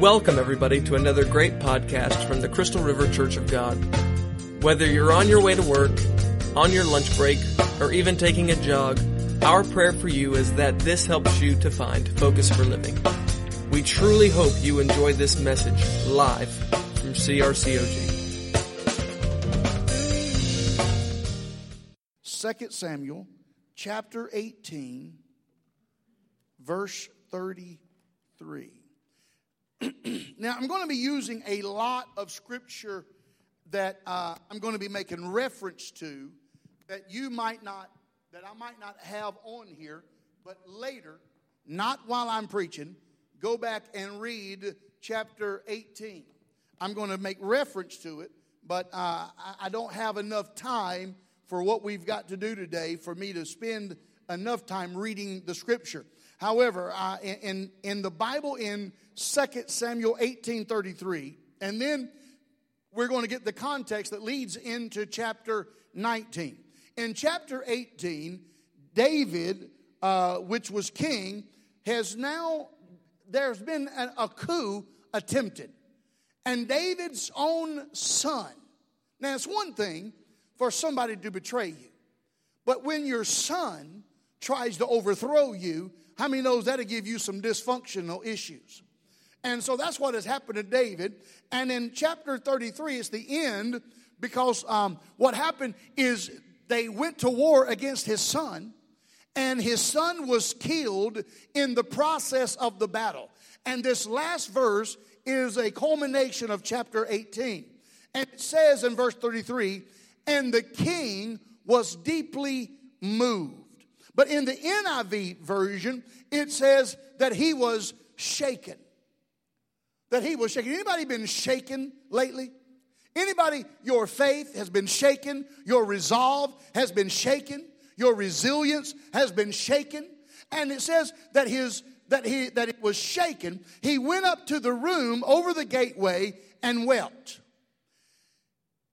Welcome, everybody, to another great podcast from the Crystal River Church of God. Whether you're on your way to work, on your lunch break, or even taking a jog, our prayer for you is that this helps you to find focus for living. We truly hope you enjoy this message live from CRCOG. 2 Samuel chapter 18, verse 33. now, I'm going to be using a lot of scripture that uh, I'm going to be making reference to that you might not, that I might not have on here, but later, not while I'm preaching, go back and read chapter 18. I'm going to make reference to it, but uh, I, I don't have enough time for what we've got to do today for me to spend enough time reading the scripture. However, uh, in, in the Bible in 2 Samuel 18:33, and then we're going to get the context that leads into chapter 19. In chapter 18, David, uh, which was king, has now, there's been a, a coup attempted. And David's own son. Now, it's one thing for somebody to betray you, but when your son tries to overthrow you, how many knows that'll give you some dysfunctional issues? And so that's what has happened to David. And in chapter 33, it's the end because um, what happened is they went to war against his son, and his son was killed in the process of the battle. And this last verse is a culmination of chapter 18. And it says in verse 33 and the king was deeply moved. But in the NIV version, it says that he was shaken. That he was shaken. Anybody been shaken lately? Anybody, your faith has been shaken, your resolve has been shaken, your resilience has been shaken. And it says that his that he that it was shaken. He went up to the room over the gateway and wept.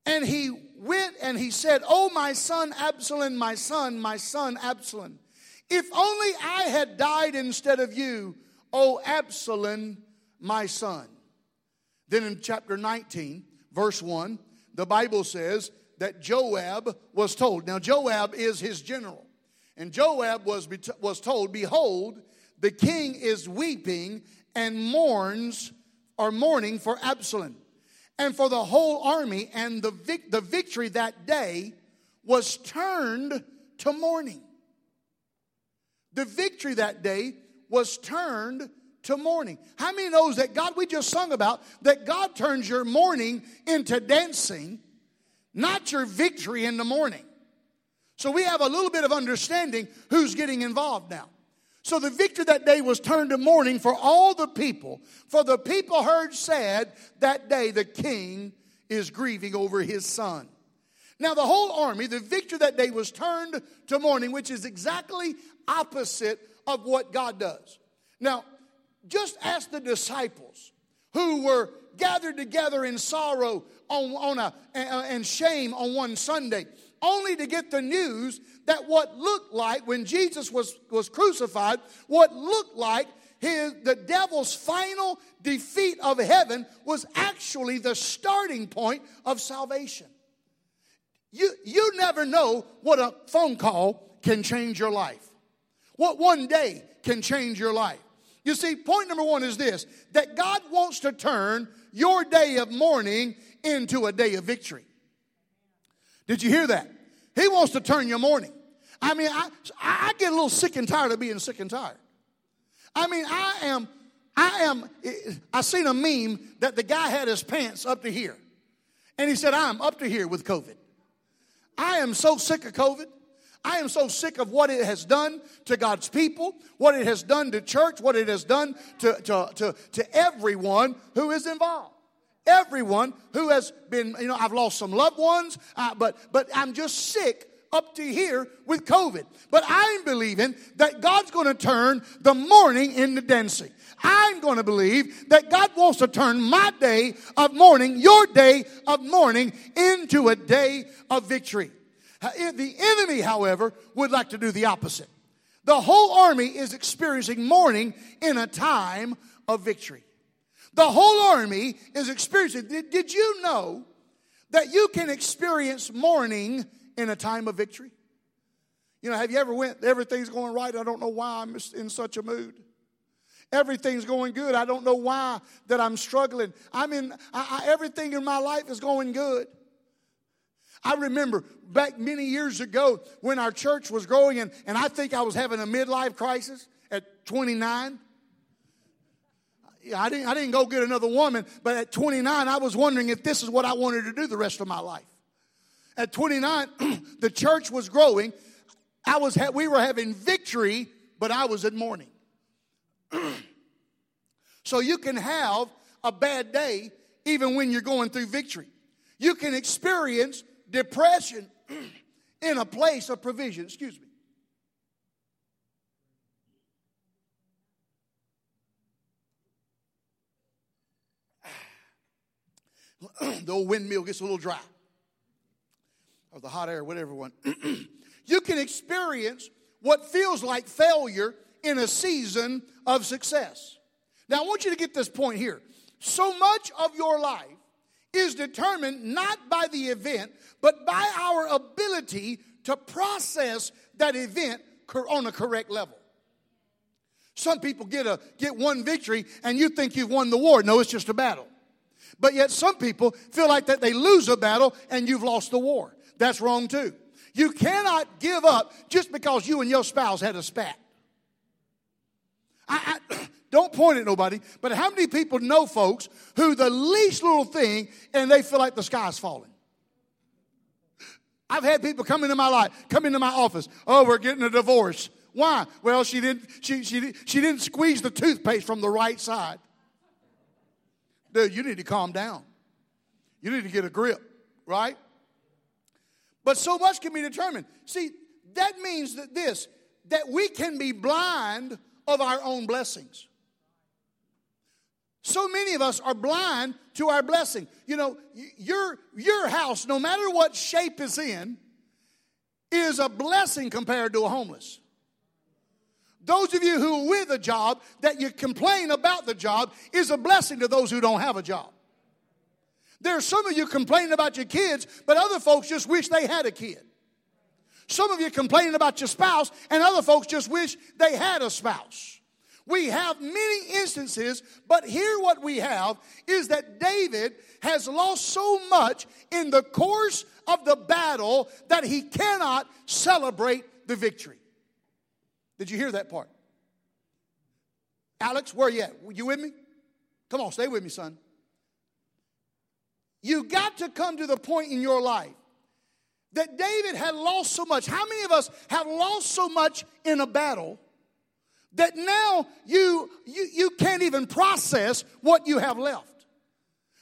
And he went and he said, Oh, my son Absalom, my son, my son Absalom, if only I had died instead of you, oh, Absalom, my son. Then in chapter 19, verse 1, the Bible says that Joab was told. Now, Joab is his general. And Joab was, was told, Behold, the king is weeping and mourns or mourning for Absalom and for the whole army, and the, vic- the victory that day was turned to mourning. The victory that day was turned to mourning. How many knows that God, we just sung about, that God turns your mourning into dancing, not your victory in the morning. So we have a little bit of understanding who's getting involved now. So the victory that day was turned to mourning for all the people. For the people heard said that day the king is grieving over his son. Now the whole army, the victory that day was turned to mourning, which is exactly opposite of what God does. Now, just ask the disciples who were gathered together in sorrow on, on a, and shame on one Sunday only to get the news that what looked like when Jesus was, was crucified, what looked like his, the devil's final defeat of heaven was actually the starting point of salvation. You, you never know what a phone call can change your life. What one day can change your life. You see, point number one is this that God wants to turn your day of mourning into a day of victory. Did you hear that? He wants to turn your morning. I mean, I, I get a little sick and tired of being sick and tired. I mean, I am, I am, I seen a meme that the guy had his pants up to here. And he said, I'm up to here with COVID. I am so sick of COVID. I am so sick of what it has done to God's people, what it has done to church, what it has done to, to, to, to everyone who is involved everyone who has been, you know, I've lost some loved ones, uh, but, but I'm just sick up to here with COVID. But I'm believing that God's going to turn the mourning into dancing. I'm going to believe that God wants to turn my day of mourning, your day of mourning, into a day of victory. Uh, the enemy, however, would like to do the opposite. The whole army is experiencing mourning in a time of victory. The whole army is experiencing. Did, did you know that you can experience mourning in a time of victory? You know, have you ever went, everything's going right, I don't know why I'm in such a mood. Everything's going good. I don't know why that I'm struggling. I'm in, I, I, everything in my life is going good. I remember back many years ago when our church was growing, and, and I think I was having a midlife crisis at 29. I didn't, I didn't go get another woman, but at 29, I was wondering if this is what I wanted to do the rest of my life. At 29, the church was growing. I was, we were having victory, but I was in mourning. so you can have a bad day even when you're going through victory. You can experience depression in a place of provision. Excuse me. the old windmill gets a little dry, or the hot air, whatever one. you can experience what feels like failure in a season of success. Now, I want you to get this point here. So much of your life is determined not by the event, but by our ability to process that event on a correct level. Some people get a get one victory and you think you've won the war. No, it's just a battle. But yet some people feel like that they lose a battle and you've lost the war. That's wrong too. You cannot give up just because you and your spouse had a spat. I, I, don't point at nobody, but how many people know folks who the least little thing and they feel like the sky's falling? I've had people come into my life, come into my office. Oh, we're getting a divorce. Why? Well, she didn't, she, she, she didn't squeeze the toothpaste from the right side. Dude, you need to calm down. You need to get a grip, right? But so much can be determined. See, that means that this, that we can be blind of our own blessings. So many of us are blind to our blessing. You know, your, your house, no matter what shape it's in, is a blessing compared to a homeless. Those of you who are with a job that you complain about the job is a blessing to those who don't have a job. There are some of you complaining about your kids, but other folks just wish they had a kid. Some of you complaining about your spouse, and other folks just wish they had a spouse. We have many instances, but here what we have is that David has lost so much in the course of the battle that he cannot celebrate the victory. Did you hear that part? Alex, where you at? You with me? Come on, stay with me, son. You got to come to the point in your life that David had lost so much. How many of us have lost so much in a battle that now you, you, you can't even process what you have left?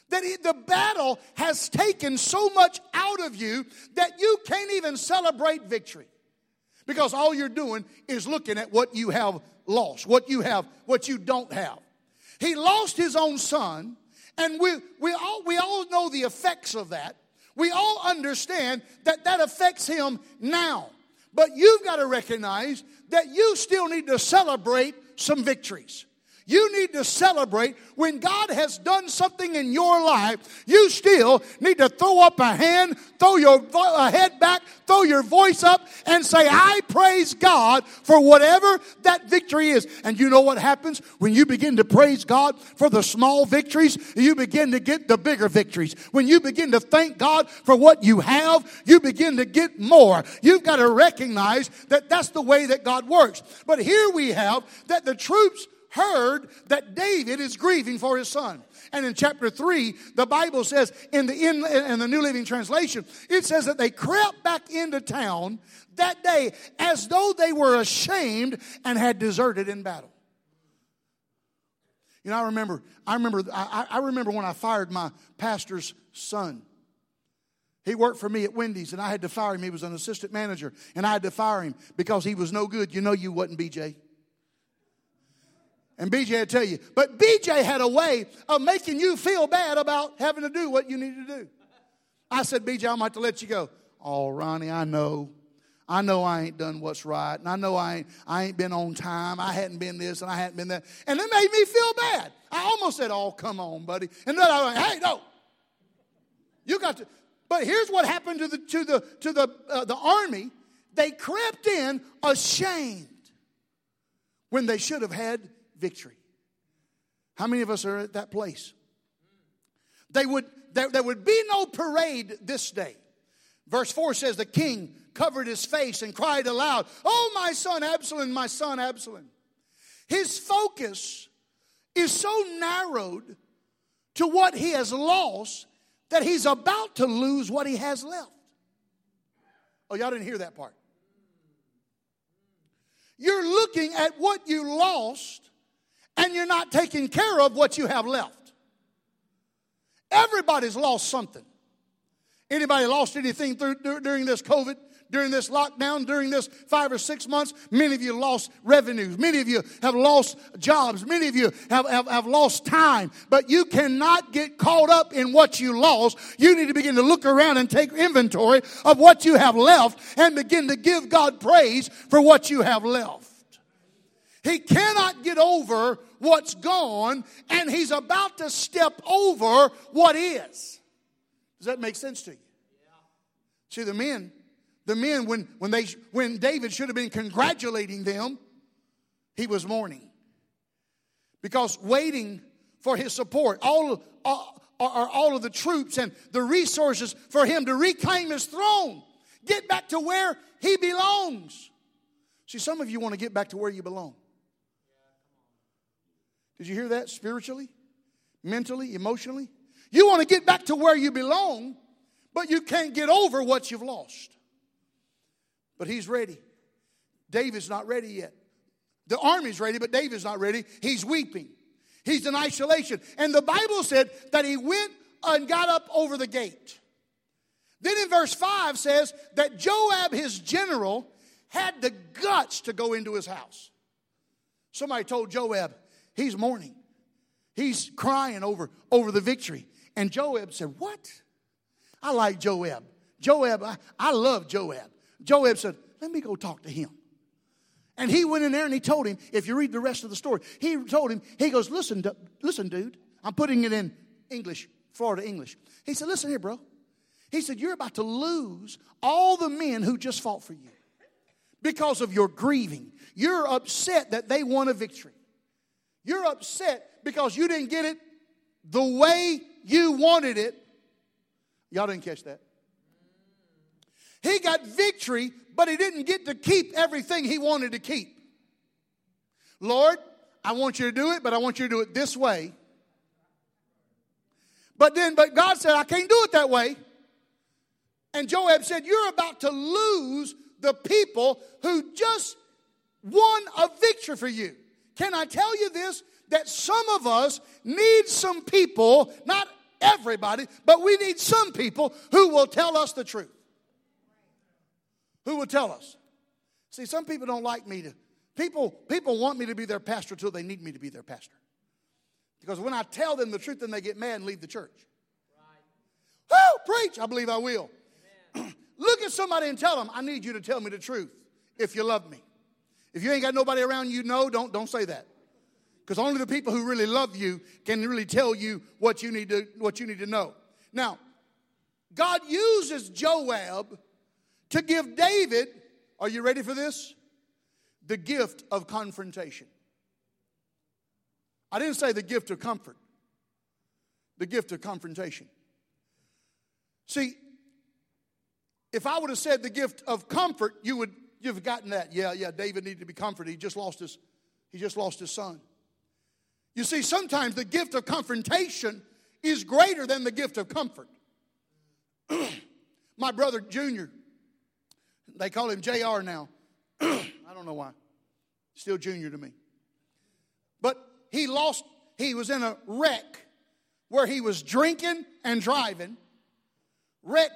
That the battle has taken so much out of you that you can't even celebrate victory. Because all you're doing is looking at what you have lost, what you have, what you don't have. He lost his own son, and we, we, all, we all know the effects of that. We all understand that that affects him now. But you've got to recognize that you still need to celebrate some victories. You need to celebrate when God has done something in your life. You still need to throw up a hand, throw your vo- head back, throw your voice up, and say, I praise God for whatever that victory is. And you know what happens when you begin to praise God for the small victories? You begin to get the bigger victories. When you begin to thank God for what you have, you begin to get more. You've got to recognize that that's the way that God works. But here we have that the troops heard that David is grieving for his son. And in chapter 3, the Bible says, in the, in, in the New Living Translation, it says that they crept back into town that day as though they were ashamed and had deserted in battle. You know, I remember, I remember, I, I remember when I fired my pastor's son. He worked for me at Wendy's and I had to fire him. He was an assistant manager and I had to fire him because he was no good. You know you wasn't BJ. And BJ will tell you. But BJ had a way of making you feel bad about having to do what you need to do. I said, BJ, I'm about to let you go. Oh, Ronnie, I know. I know I ain't done what's right. And I know I ain't, I ain't been on time. I hadn't been this and I hadn't been that. And it made me feel bad. I, almost said, Oh, come on, buddy. And then I went, Hey, no. You got to. But here's what happened to the, to the, to the, uh, the army they crept in ashamed when they should have had victory. How many of us are at that place? They would, there, there would be no parade this day. Verse 4 says, The king covered his face and cried aloud, Oh, my son Absalom, my son Absalom. His focus is so narrowed to what he has lost that he's about to lose what he has left. Oh, y'all didn't hear that part. You're looking at what you lost and you're not taking care of what you have left. Everybody's lost something. Anybody lost anything through, during this COVID? During this lockdown, during this five or six months, many of you lost revenues. Many of you have lost jobs. Many of you have, have, have lost time. But you cannot get caught up in what you lost. You need to begin to look around and take inventory of what you have left and begin to give God praise for what you have left. He cannot get over what's gone, and he's about to step over what is. Does that make sense to you? See, the men, the men, when, when, they, when David should have been congratulating them, he was mourning. Because waiting for his support, all, uh, all, all of the troops and the resources for him to reclaim his throne, get back to where he belongs. See, some of you want to get back to where you belong. Did you hear that? Spiritually, mentally, emotionally. You want to get back to where you belong, but you can't get over what you've lost. But he's ready. David's not ready yet. The army's ready, but David's not ready. He's weeping. He's in isolation. And the Bible said that he went and got up over the gate. Then in verse 5 says that Joab, his general, had the guts to go into his house. Somebody told Joab, He's mourning. He's crying over, over the victory. And Joab said, What? I like Joab. Joab, I, I love Joab. Joab said, Let me go talk to him. And he went in there and he told him, if you read the rest of the story, he told him, he goes, Listen, listen, dude. I'm putting it in English, Florida English. He said, Listen here, bro. He said, You're about to lose all the men who just fought for you because of your grieving. You're upset that they won a victory. You're upset because you didn't get it the way you wanted it. Y'all didn't catch that. He got victory, but he didn't get to keep everything he wanted to keep. Lord, I want you to do it, but I want you to do it this way. But then, but God said, I can't do it that way. And Joab said, You're about to lose the people who just won a victory for you. Can I tell you this? That some of us need some people, not everybody, but we need some people who will tell us the truth. Who will tell us? See, some people don't like me to. People, people want me to be their pastor until they need me to be their pastor. Because when I tell them the truth, then they get mad and leave the church. Right. Preach! I believe I will. Look at somebody and tell them, I need you to tell me the truth if you love me. If you ain't got nobody around you know, don't, don't say that. Because only the people who really love you can really tell you what you need to, what you need to know. Now, God uses Joab to give David, are you ready for this? The gift of confrontation. I didn't say the gift of comfort, the gift of confrontation. See, if I would have said the gift of comfort, you would You've gotten that. Yeah, yeah, David needed to be comforted. He just lost his, he just lost his son. You see, sometimes the gift of confrontation is greater than the gift of comfort. My brother Junior, they call him JR now. I don't know why. Still junior to me. But he lost, he was in a wreck where he was drinking and driving.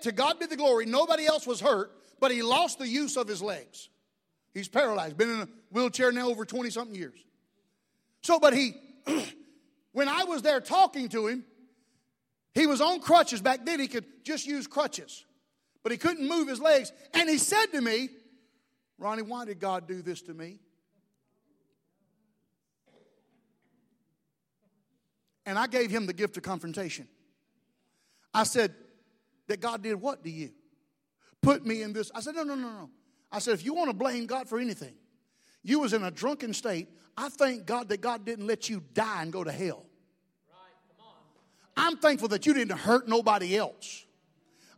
To God be the glory, nobody else was hurt but he lost the use of his legs. He's paralyzed, been in a wheelchair now over 20 something years. So, but he, when I was there talking to him, he was on crutches. Back then, he could just use crutches, but he couldn't move his legs. And he said to me, Ronnie, why did God do this to me? And I gave him the gift of confrontation. I said, That God did what to you? Put me in this. I said, No, no, no, no. I said, If you want to blame God for anything, you was in a drunken state. I thank God that God didn't let you die and go to hell. I'm thankful that you didn't hurt nobody else.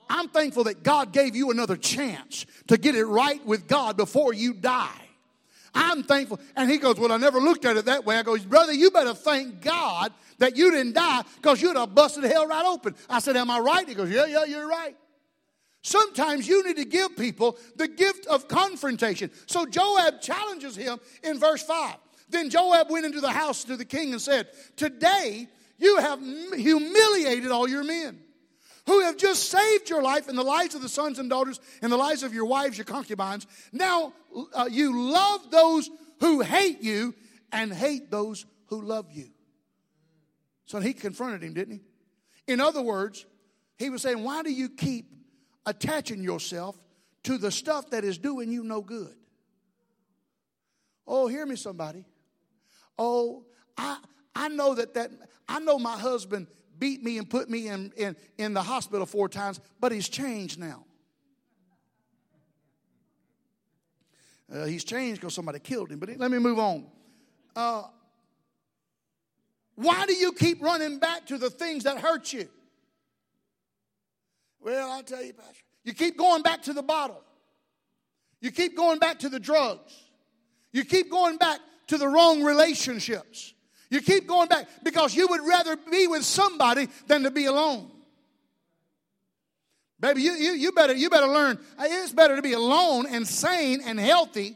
I'm thankful that God gave you another chance to get it right with God before you die. I'm thankful. And he goes, Well, I never looked at it that way. I goes, Brother, you better thank God that you didn't die because you'd have busted hell right open. I said, Am I right? He goes, Yeah, yeah, you're right. Sometimes you need to give people the gift of confrontation. So Joab challenges him in verse 5. Then Joab went into the house to the king and said, Today you have humiliated all your men who have just saved your life and the lives of the sons and daughters and the lives of your wives, your concubines. Now uh, you love those who hate you and hate those who love you. So he confronted him, didn't he? In other words, he was saying, Why do you keep attaching yourself to the stuff that is doing you no good? Oh, hear me, somebody. Oh, I, I know that that I know my husband beat me and put me in, in, in the hospital four times, but he's changed now. Uh, he's changed because somebody killed him. But let me move on. Uh, why do you keep running back to the things that hurt you? Well, I'll tell you, Pastor. You keep going back to the bottle. You keep going back to the drugs. You keep going back to the wrong relationships. You keep going back because you would rather be with somebody than to be alone. Baby, you, you, you, better, you better learn. It's better to be alone and sane and healthy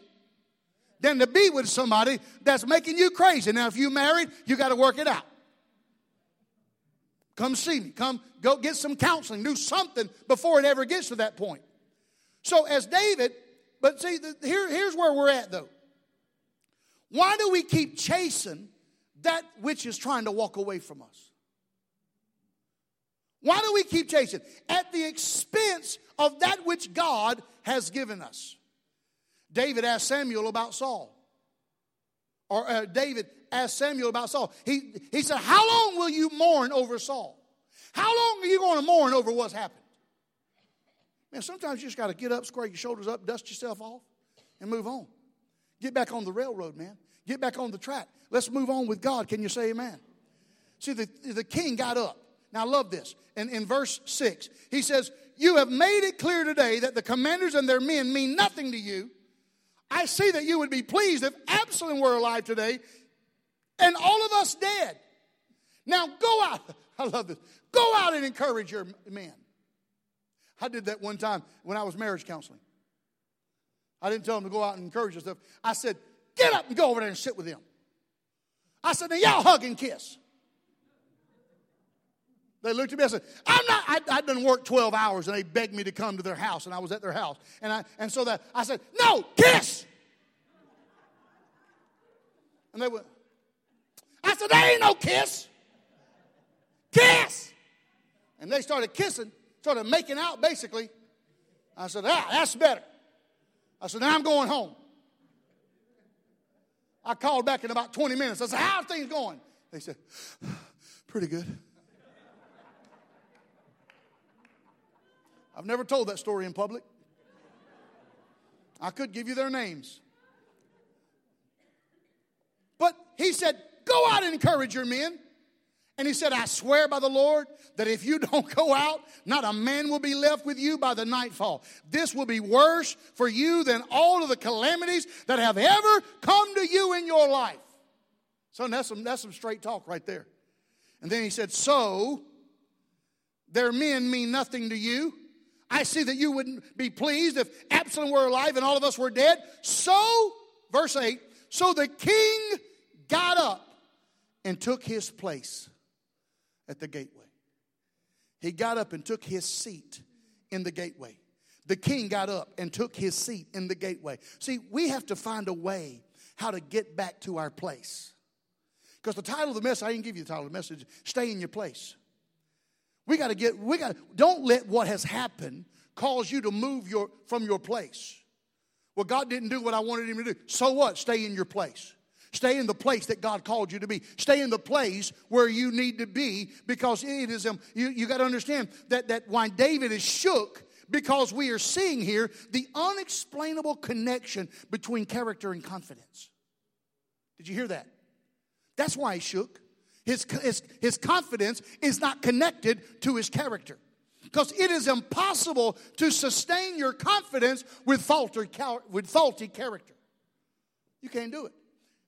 than to be with somebody that's making you crazy. Now, if you married, you got to work it out. Come see me. Come go get some counseling. Do something before it ever gets to that point. So, as David, but see, here, here's where we're at though. Why do we keep chasing that which is trying to walk away from us? Why do we keep chasing? At the expense of that which God has given us. David asked Samuel about Saul. Or uh, David asked Samuel about Saul. He, he said, How long will you mourn over Saul? How long are you going to mourn over what's happened? Man, sometimes you just got to get up, square your shoulders up, dust yourself off, and move on. Get back on the railroad, man. Get back on the track. Let's move on with God. Can you say amen? See, the, the king got up. Now, I love this. And in verse 6, he says, You have made it clear today that the commanders and their men mean nothing to you. I see that you would be pleased if Absalom were alive today and all of us dead. Now go out. I love this. Go out and encourage your men. I did that one time when I was marriage counseling. I didn't tell them to go out and encourage stuff. I said, get up and go over there and sit with them. I said, now y'all hug and kiss. They looked at me. I said, "I'm not. I, I didn't work 12 hours, and they begged me to come to their house, and I was at their house, and I and so that I said, no, kiss. And they went. I said, there ain't no kiss. Kiss. And they started kissing, started making out basically. I said, ah, that's better. I said, now I'm going home. I called back in about 20 minutes. I said, how are things going? They said, pretty good. I've never told that story in public. I could give you their names. But he said, Go out and encourage your men. And he said, I swear by the Lord that if you don't go out, not a man will be left with you by the nightfall. This will be worse for you than all of the calamities that have ever come to you in your life. So that's some, that's some straight talk right there. And then he said, So their men mean nothing to you. I see that you wouldn't be pleased if Absalom were alive and all of us were dead. So, verse 8, so the king got up and took his place at the gateway. He got up and took his seat in the gateway. The king got up and took his seat in the gateway. See, we have to find a way how to get back to our place. Because the title of the message, I didn't give you the title of the message, stay in your place. We got to get, we got don't let what has happened cause you to move your, from your place. Well, God didn't do what I wanted him to do. So what? Stay in your place. Stay in the place that God called you to be. Stay in the place where you need to be because it is, um, you, you got to understand that, that why David is shook because we are seeing here the unexplainable connection between character and confidence. Did you hear that? That's why he shook. His, his, his confidence is not connected to his character. Because it is impossible to sustain your confidence with faulty, with faulty character. You can't do it.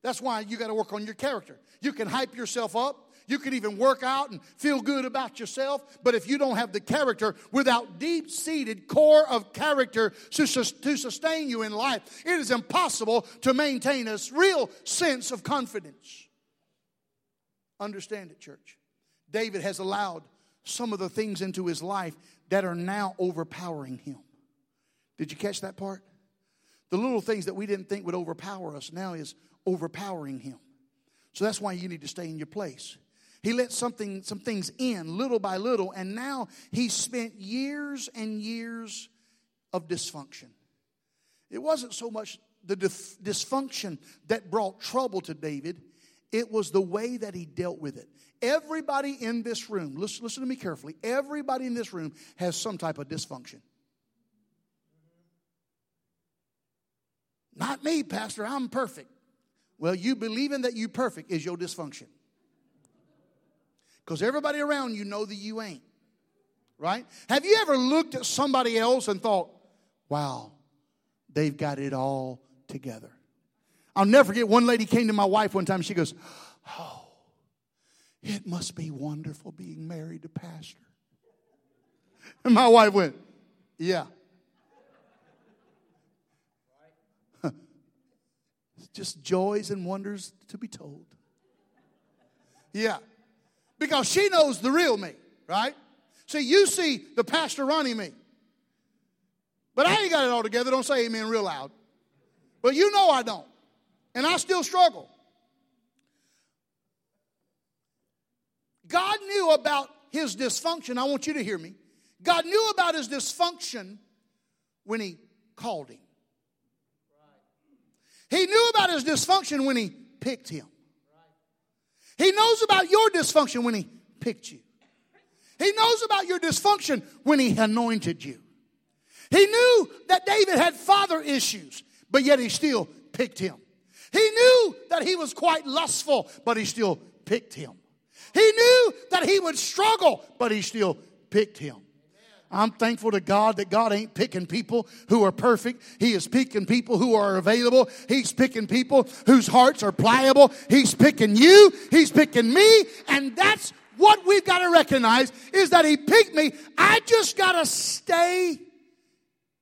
That's why you got to work on your character. You can hype yourself up. You can even work out and feel good about yourself. But if you don't have the character, without deep seated core of character to, to sustain you in life, it is impossible to maintain a real sense of confidence. Understand it, church. David has allowed some of the things into his life that are now overpowering him. Did you catch that part? The little things that we didn't think would overpower us now is overpowering him. So that's why you need to stay in your place. He let something, some things in little by little, and now he spent years and years of dysfunction. It wasn't so much the dif- dysfunction that brought trouble to David, it was the way that he dealt with it. Everybody in this room, listen, listen to me carefully, everybody in this room has some type of dysfunction. Not me, Pastor, I'm perfect. Well, you believing that you perfect is your dysfunction. Because everybody around you know that you ain't. Right? Have you ever looked at somebody else and thought, wow, they've got it all together? I'll never forget one lady came to my wife one time. She goes, Oh, it must be wonderful being married to Pastor. And my wife went, Yeah. Just joys and wonders to be told. Yeah. Because she knows the real me, right? See, you see the Pastor Ronnie me. But I ain't got it all together. Don't say amen real loud. But you know I don't. And I still struggle. God knew about his dysfunction. I want you to hear me. God knew about his dysfunction when he called him. He knew about his dysfunction when he picked him. He knows about your dysfunction when he picked you. He knows about your dysfunction when he anointed you. He knew that David had father issues, but yet he still picked him. He knew that he was quite lustful, but he still picked him. He knew that he would struggle, but he still picked him. I'm thankful to God that God ain't picking people who are perfect. He is picking people who are available. He's picking people whose hearts are pliable. He's picking you. He's picking me. And that's what we've got to recognize is that He picked me. I just got to stay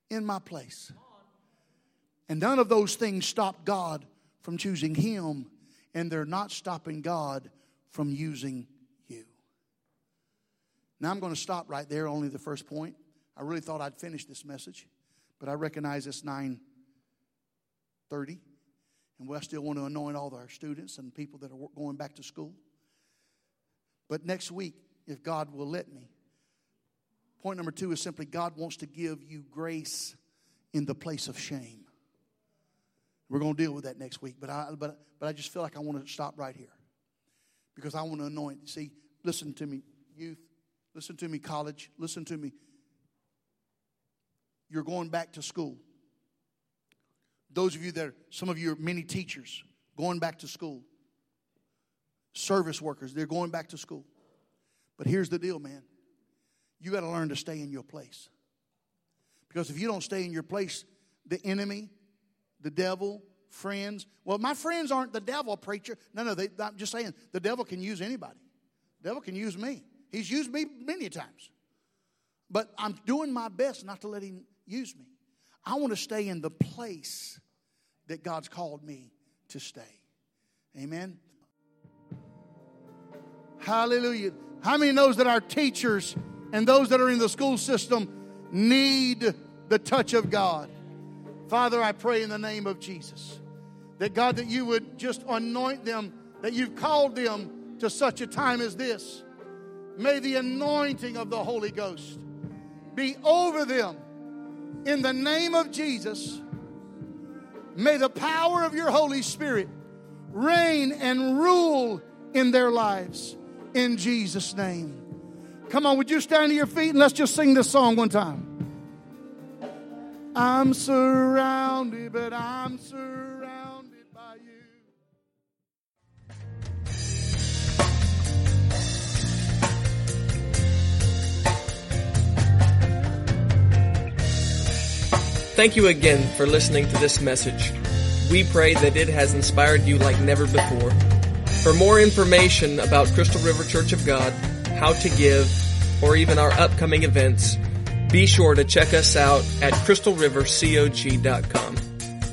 in my place. And none of those things stop God from choosing Him, and they're not stopping God from using now I'm going to stop right there, only the first point. I really thought I'd finish this message, but I recognize it's 9:30, and we still want to anoint all our students and people that are going back to school. But next week, if God will let me, point number two is simply God wants to give you grace in the place of shame. We're going to deal with that next week, but I, but, but I just feel like I want to stop right here because I want to anoint. See, listen to me, youth. Listen to me, college. Listen to me. You're going back to school. Those of you that, are, some of you are many teachers going back to school. Service workers, they're going back to school. But here's the deal, man. You got to learn to stay in your place. Because if you don't stay in your place, the enemy, the devil, friends, well, my friends aren't the devil, preacher. No, no, they, I'm just saying the devil can use anybody. The devil can use me. He's used me many times. But I'm doing my best not to let him use me. I want to stay in the place that God's called me to stay. Amen. Hallelujah. How many knows that our teachers and those that are in the school system need the touch of God? Father, I pray in the name of Jesus that God, that you would just anoint them, that you've called them to such a time as this. May the anointing of the Holy Ghost be over them in the name of Jesus. May the power of your Holy Spirit reign and rule in their lives. In Jesus' name. Come on, would you stand to your feet and let's just sing this song one time? I'm surrounded, but I'm surrounded Thank you again for listening to this message. We pray that it has inspired you like never before. For more information about Crystal River Church of God, how to give, or even our upcoming events, be sure to check us out at crystalrivercog.com.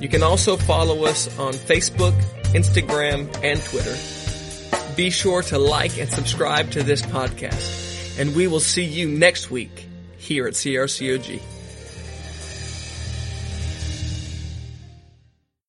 You can also follow us on Facebook, Instagram, and Twitter. Be sure to like and subscribe to this podcast, and we will see you next week here at CRCOG.